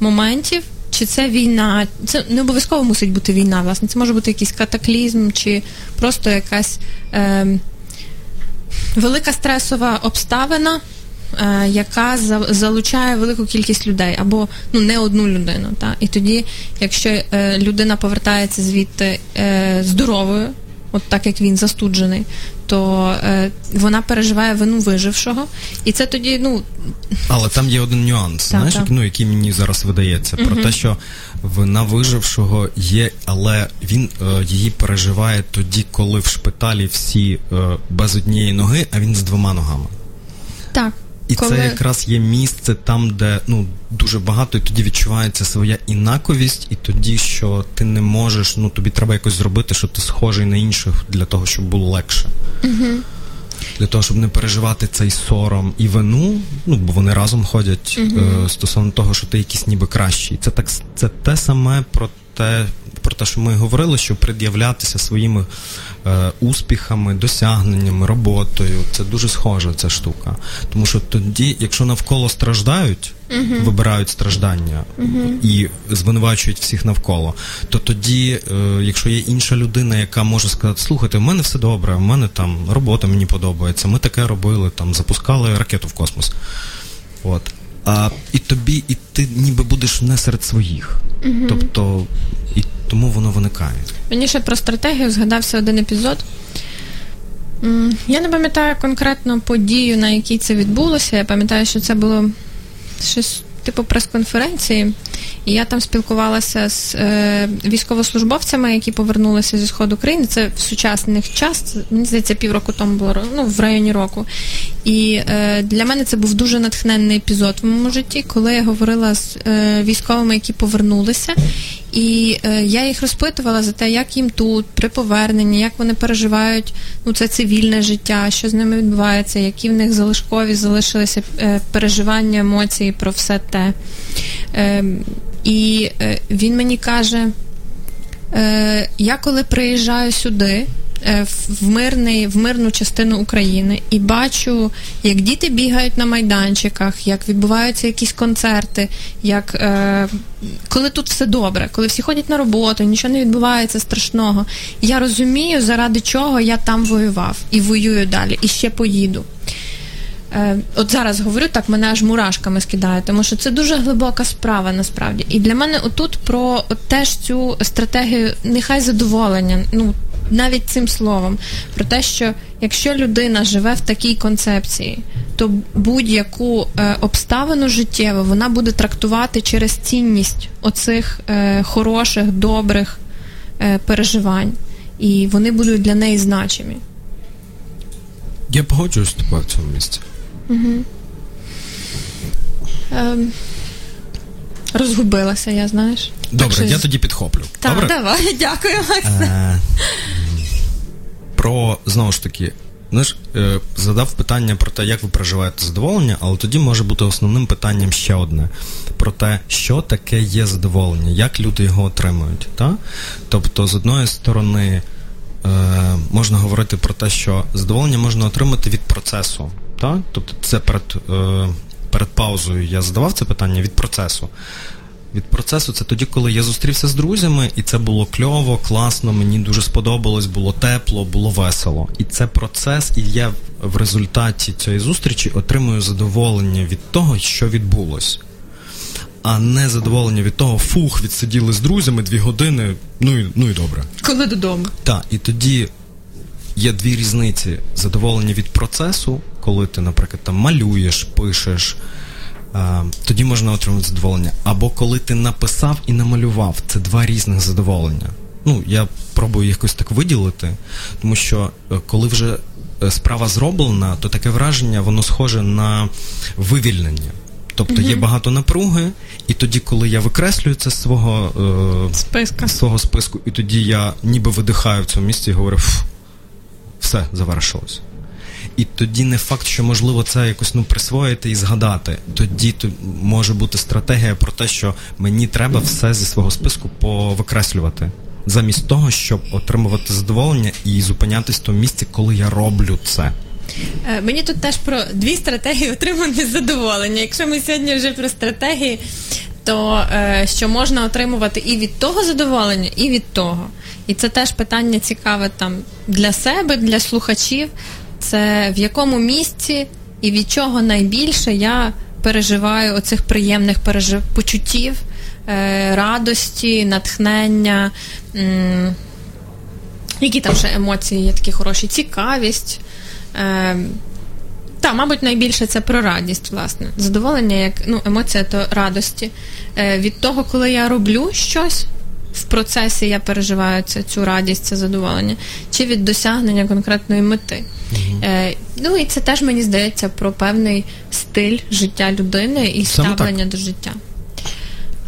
моментів. Чи це війна? Це не обов'язково мусить бути війна, власне. Це може бути якийсь катаклізм, чи просто якась е, велика стресова обставина, яка за, залучає велику кількість людей, або ну не одну людину. Та? І тоді, якщо е, людина повертається звідти е, здоровою, от так як він застуджений, то е, вона переживає вину вижившого, і це тоді, ну але там є один нюанс, так, знаєш, так. ну який мені зараз видається, про те, що вина вижившого є, але він е, її переживає тоді, коли в шпиталі всі е, без однієї ноги, а він з двома ногами. Так. І коли... це якраз є місце там, де ну дуже багато, і тоді відчувається своя інаковість, і тоді, що ти не можеш, ну тобі треба якось зробити, що ти схожий на інших для того, щоб було легше. Угу. Для того, щоб не переживати цей сором і вину, ну бо вони разом ходять угу. е, стосовно того, що ти якийсь ніби кращий. Це так це те саме про те, про те, що ми говорили, що пред'являтися своїми успіхами, досягненнями, роботою. Це дуже схожа ця штука. Тому що тоді, якщо навколо страждають, uh-huh. вибирають страждання uh-huh. і звинувачують всіх навколо, то тоді, е, якщо є інша людина, яка може сказати, слухайте, в мене все добре, в мене там робота мені подобається, ми таке робили, там запускали ракету в космос. От. А, І тобі, і ти ніби будеш не серед своїх. Uh-huh. Тобто, і тому воно виникає. Мені ще про стратегію згадався один епізод. Я не пам'ятаю конкретно подію, на якій це відбулося. Я пам'ятаю, що це було щось типу прес-конференції, і я там спілкувалася з е, військовослужбовцями, які повернулися зі сходу країни. Це в сучасних час, мені здається, півроку тому було ну, в районі року. І е, для мене це був дуже натхненний епізод в моєму житті, коли я говорила з е, військовими, які повернулися. І е, я їх розпитувала за те, як їм тут, при поверненні, як вони переживають ну, це цивільне життя, що з ними відбувається, які в них залишкові залишилися е, переживання, емоції про все те. Е, і він мені каже: я коли приїжджаю сюди, е, в мирний, в мирну частину України і бачу, як діти бігають на майданчиках, як відбуваються якісь концерти, як е, коли тут все добре, коли всі ходять на роботу, нічого не відбувається страшного. Я розумію, заради чого я там воював і воюю далі, і ще поїду. Е, от зараз говорю, так мене аж мурашками скидає, тому що це дуже глибока справа насправді. І для мене отут про теж цю стратегію нехай задоволення, ну навіть цим словом, про те, що якщо людина живе в такій концепції, то будь-яку е, обставину життєву вона буде трактувати через цінність оцих е, хороших, добрих е, переживань, і вони будуть для неї значимі. Я погоджуюсь з тобою в цьому місці. Угу. Ем, розгубилася, я знаєш. Добре, так, я тоді підхоплю. Так, Добре? давай, дякую, Макс. Е, Про знову ж таки, знаєш, е, задав питання про те, як ви проживаєте задоволення, але тоді може бути основним питанням ще одне: про те, що таке є задоволення, як люди його отримують. Та? Тобто, з одної сторони, е, можна говорити про те, що задоволення можна отримати від процесу. Та? Тобто, це перед, е, перед паузою я задавав це питання від процесу. Від процесу це тоді, коли я зустрівся з друзями, і це було кльово, класно, мені дуже сподобалось, було тепло, було весело. І це процес, і я в результаті цієї зустрічі отримую задоволення від того, що відбулось. А не задоволення від того, фух, відсиділи з друзями дві години, ну і, ну і добре. Коли додому. Так, і тоді є дві різниці: задоволення від процесу, коли ти, наприклад, там малюєш, пишеш. Тоді можна отримати задоволення. Або коли ти написав і намалював, це два різних задоволення. Ну, я пробую якось так виділити, тому що е, коли вже е, справа зроблена, то таке враження, воно схоже на вивільнення. Тобто є багато напруги, і тоді, коли я викреслюю це з свого, е, Списка. свого списку, і тоді я ніби видихаю в цьому місці і говорю, «Фу, все завершилось. І тоді не факт, що можливо це якось ну присвоїти і згадати. Тоді то може бути стратегія про те, що мені треба все зі свого списку повикреслювати, замість того, щоб отримувати задоволення і зупинятись в тому місці, коли я роблю це. Е, Мені тут теж про дві стратегії отримання задоволення. Якщо ми сьогодні вже про стратегії, то е, що можна отримувати і від того задоволення, і від того. І це теж питання цікаве там для себе, для слухачів. Це в якому місці і від чого найбільше я переживаю оцих приємних пережив... почуттів, е, радості, натхнення. М- які там ще емоції є такі хороші? Цікавість. Е, та, мабуть, найбільше це про радість, власне. Задоволення, як ну, емоція то радості. Е, від того, коли я роблю щось, в процесі я переживаю це, цю радість, це задоволення, чи від досягнення конкретної мети. Е, ну і це теж мені здається про певний стиль життя людини і Саме ставлення до життя.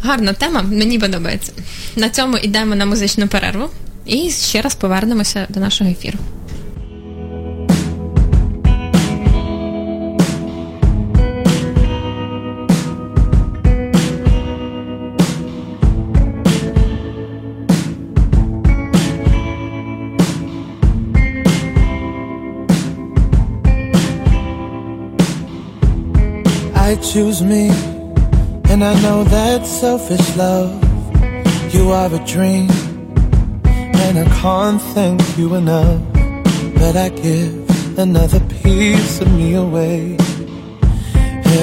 Гарна тема, мені подобається. На цьому йдемо на музичну перерву і ще раз повернемося до нашого ефіру. Choose me, and I know that's selfish love. You are a dream, and I can't thank you enough. But I give another piece of me away.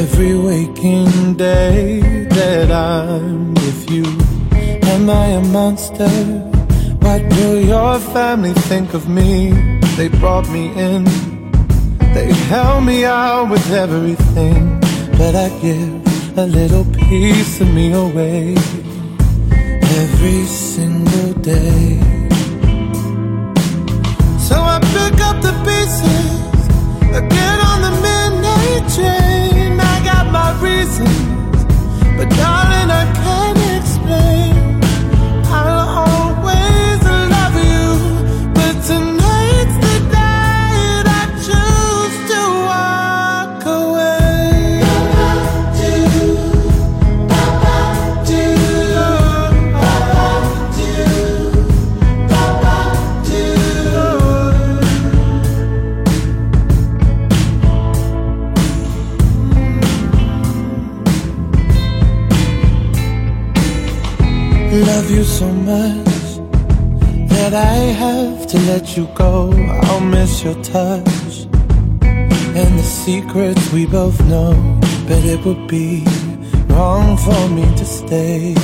Every waking day that I'm with you, am I a monster? What will your family think of me? They brought me in, they held me out with everything, but I give a little piece of me away every single day. So I pick up the pieces, get on the midnight train. I got my reasons, but darling, I you so much that I have to let you go. I'll miss your touch and the secrets we both know. But it would be wrong for me to stay,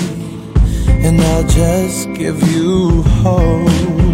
and I'll just give you hope.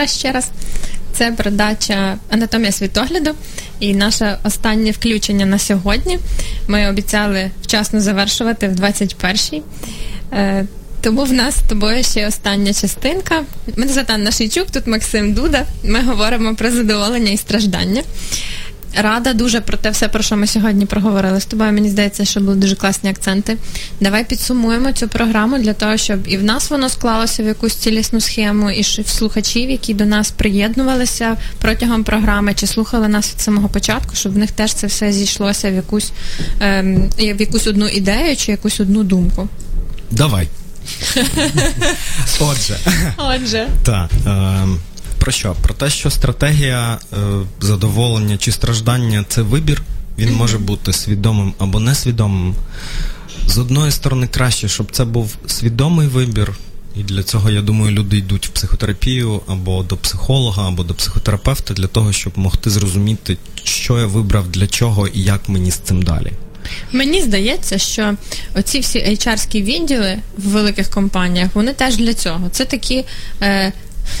Доброго ще раз. Це передача Анатомія світогляду і наше останнє включення на сьогодні. Ми обіцяли вчасно завершувати в 21-й. Е, Тому в нас з тобою ще остання частинка. Мене Затан Анна Шийчук, тут Максим Дуда. Ми говоримо про задоволення і страждання. Рада дуже про те все, про що ми сьогодні проговорили з тобою. Мені здається, що були дуже класні акценти. Давай підсумуємо цю програму для того, щоб і в нас воно склалося в якусь цілісну схему, і в слухачів, які до нас приєднувалися протягом програми, чи слухали нас від самого початку, щоб в них теж це все зійшлося в якусь ем, в якусь одну ідею чи якусь одну думку. Давай. Отже, Отже, так. Е, про що? Про те, що стратегія е, задоволення чи страждання це вибір. Він може бути свідомим або несвідомим. З одної сторони, краще, щоб це був свідомий вибір, і для цього, я думаю, люди йдуть в психотерапію або до психолога, або до психотерапевта для того, щоб могти зрозуміти, що я вибрав, для чого і як мені з цим далі. Мені здається, що оці всі HR-ські відділи в великих компаніях вони теж для цього. Це такі е,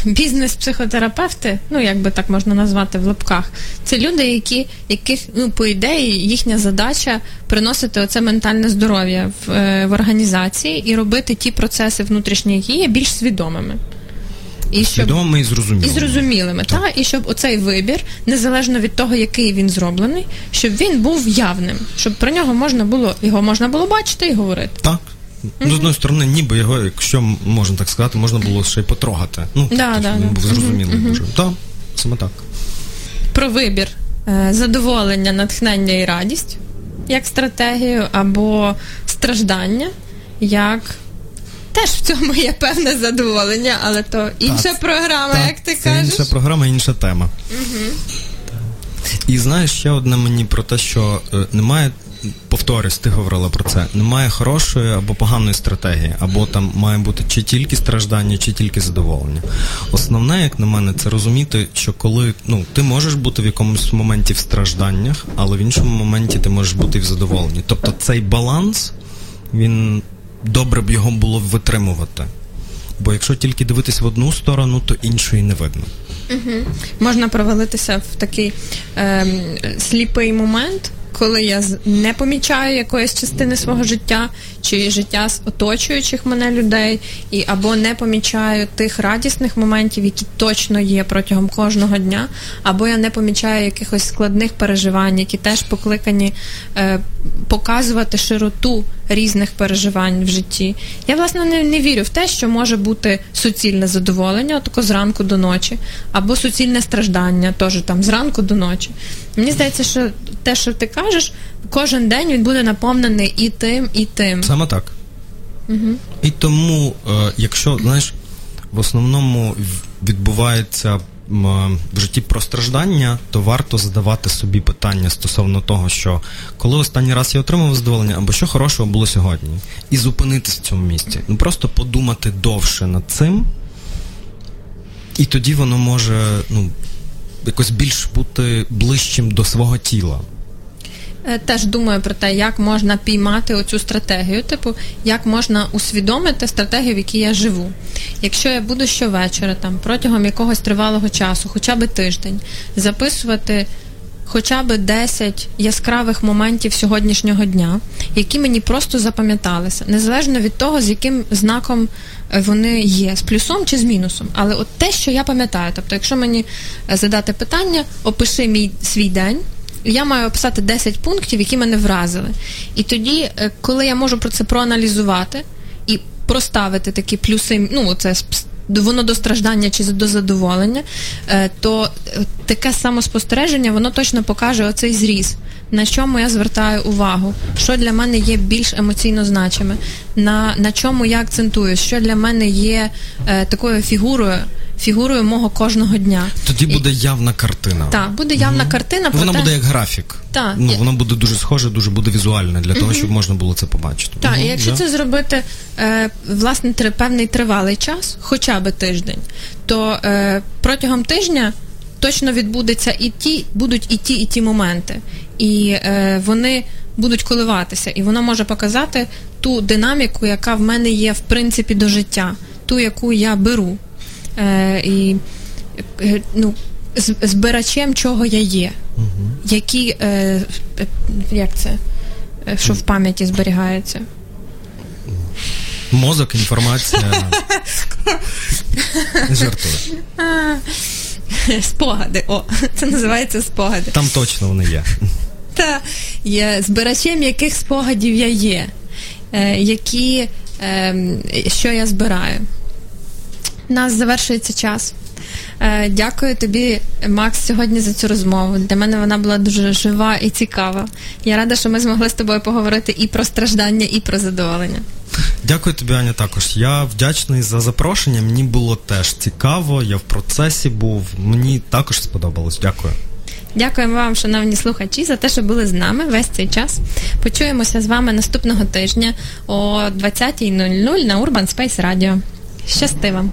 бізнес-психотерапевти, ну як би так можна назвати в лапках. Це люди, які, яких, ну, по ідеї, їхня задача приносити оце ментальне здоров'я в, е, в організації і робити ті процеси внутрішні, які є більш свідомими. І щоб... Свідомими і зрозумілими. І зрозумілими, та і щоб оцей вибір, незалежно від того, який він зроблений, щоб він був явним, щоб про нього можна було його можна було бачити і говорити. Так. Ну, з одної сторони, ніби його, якщо можна так сказати, можна було ще й потрогати. Ну, Да, тобто, да, він да. був зрозумілий дуже. Так, саме так. Про вибір, е, задоволення, натхнення і радість як стратегію, або страждання, як теж в цьому є певне задоволення, але то інша програма, Так, як ти це кажеш. інша програма, інша тема. І знаєш ще одне мені про те, що е, немає. Повторюсь, ти говорила про це. Немає хорошої або поганої стратегії, або там має бути чи тільки страждання, чи тільки задоволення. Основне, як на мене, це розуміти, що коли ну ти можеш бути в якомусь моменті в стражданнях, але в іншому моменті ти можеш бути і в задоволенні. Тобто цей баланс, він добре б його було витримувати. Бо якщо тільки дивитись в одну сторону, то іншої не видно. Можна провалитися в такий ем, сліпий момент, коли я не помічаю якоїсь частини свого життя чи життя з оточуючих мене людей, і або не помічаю тих радісних моментів, які точно є протягом кожного дня, або я не помічаю якихось складних переживань, які теж покликані е, показувати широту різних переживань в житті. Я власне не, не вірю в те, що може бути суцільне задоволення, отако зранку до ночі, або суцільне страждання, теж там зранку до ночі. Мені здається, що те, що ти кажеш, кожен день він буде наповнений і тим, і тим. Саме так. Угу. І тому, е, якщо знаєш, в основному відбувається в житті про страждання, то варто задавати собі питання стосовно того, що коли останній раз я отримав задоволення, або що хорошого було сьогодні, і зупинитись в цьому місці. Ну просто подумати довше над цим, і тоді воно може ну, якось більш бути ближчим до свого тіла. Е, теж думаю про те, як можна піймати оцю стратегію, типу, як можна усвідомити стратегію, в якій я живу. Якщо я буду щовечора, там протягом якогось тривалого часу, хоча б тиждень, записувати хоча б 10 яскравих моментів сьогоднішнього дня, які мені просто запам'яталися, незалежно від того, з яким знаком е, вони є, з плюсом чи з мінусом. Але от те, що я пам'ятаю, тобто, якщо мені е, задати питання, опиши мій свій день я маю описати 10 пунктів, які мене вразили. І тоді, е, коли я можу про це проаналізувати і проставити такі плюси, ну це воно до страждання чи до задоволення, е, то е, таке самоспостереження воно точно покаже оцей зріз, на чому я звертаю увагу, що для мене є більш емоційно значиме, на на чому я акцентую, що для мене є е, такою фігурою фігурою мого кожного дня. Тоді буде явна картина. Так, буде явна угу. картина. Вона буде як графік. Так. Ну, Воно буде дуже схоже, дуже буде візуальне для того, щоб можна було це побачити. Так, угу. і якщо да. це зробити е, власне три, певний тривалий час, хоча б тиждень, то е, протягом тижня. Точно відбудеться і ті, будуть і ті, і ті моменти, і е, вони будуть коливатися, і воно може показати ту динаміку, яка в мене є в принципі до життя, ту, яку я беру і е, ну, збирачем, чого я є. Угу. Які, е, як це, е, що в пам'яті зберігається? Мозок, інформація. Жартую. Спогади. О, це називається спогади. Там точно вони є. Та є збирачем яких спогадів я є, е, які, е, що я збираю. У нас завершується час. Е, дякую тобі, Макс, сьогодні за цю розмову. Для мене вона була дуже жива і цікава. Я рада, що ми змогли з тобою поговорити і про страждання, і про задоволення. Дякую тобі, Аня. Також я вдячний за запрошення. Мені було теж цікаво. Я в процесі був. Мені також сподобалось. Дякую. Дякуємо вам, шановні слухачі, за те, що були з нами весь цей час. Почуємося з вами наступного тижня о 20.00 на Urban Space Radio. Щасти вам!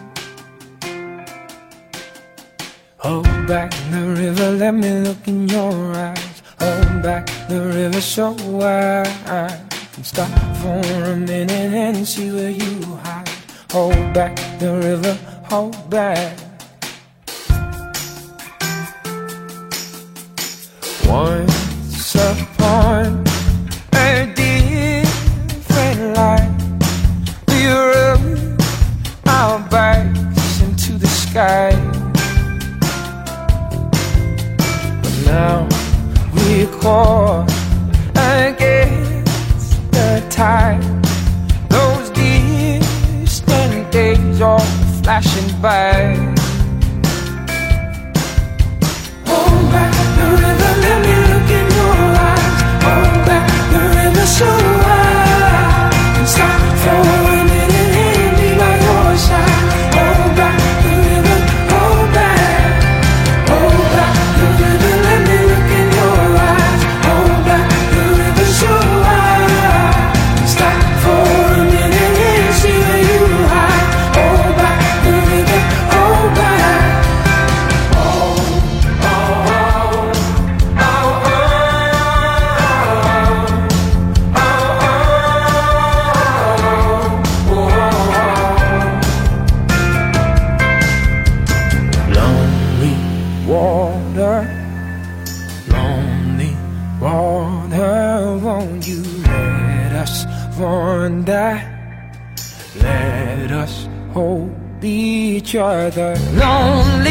Hold back the river, let me look in your eyes. Hold back the river so I can stop for a minute and see where you hide. Hold back the river, hold back. Once upon 拜。each other. Lonely.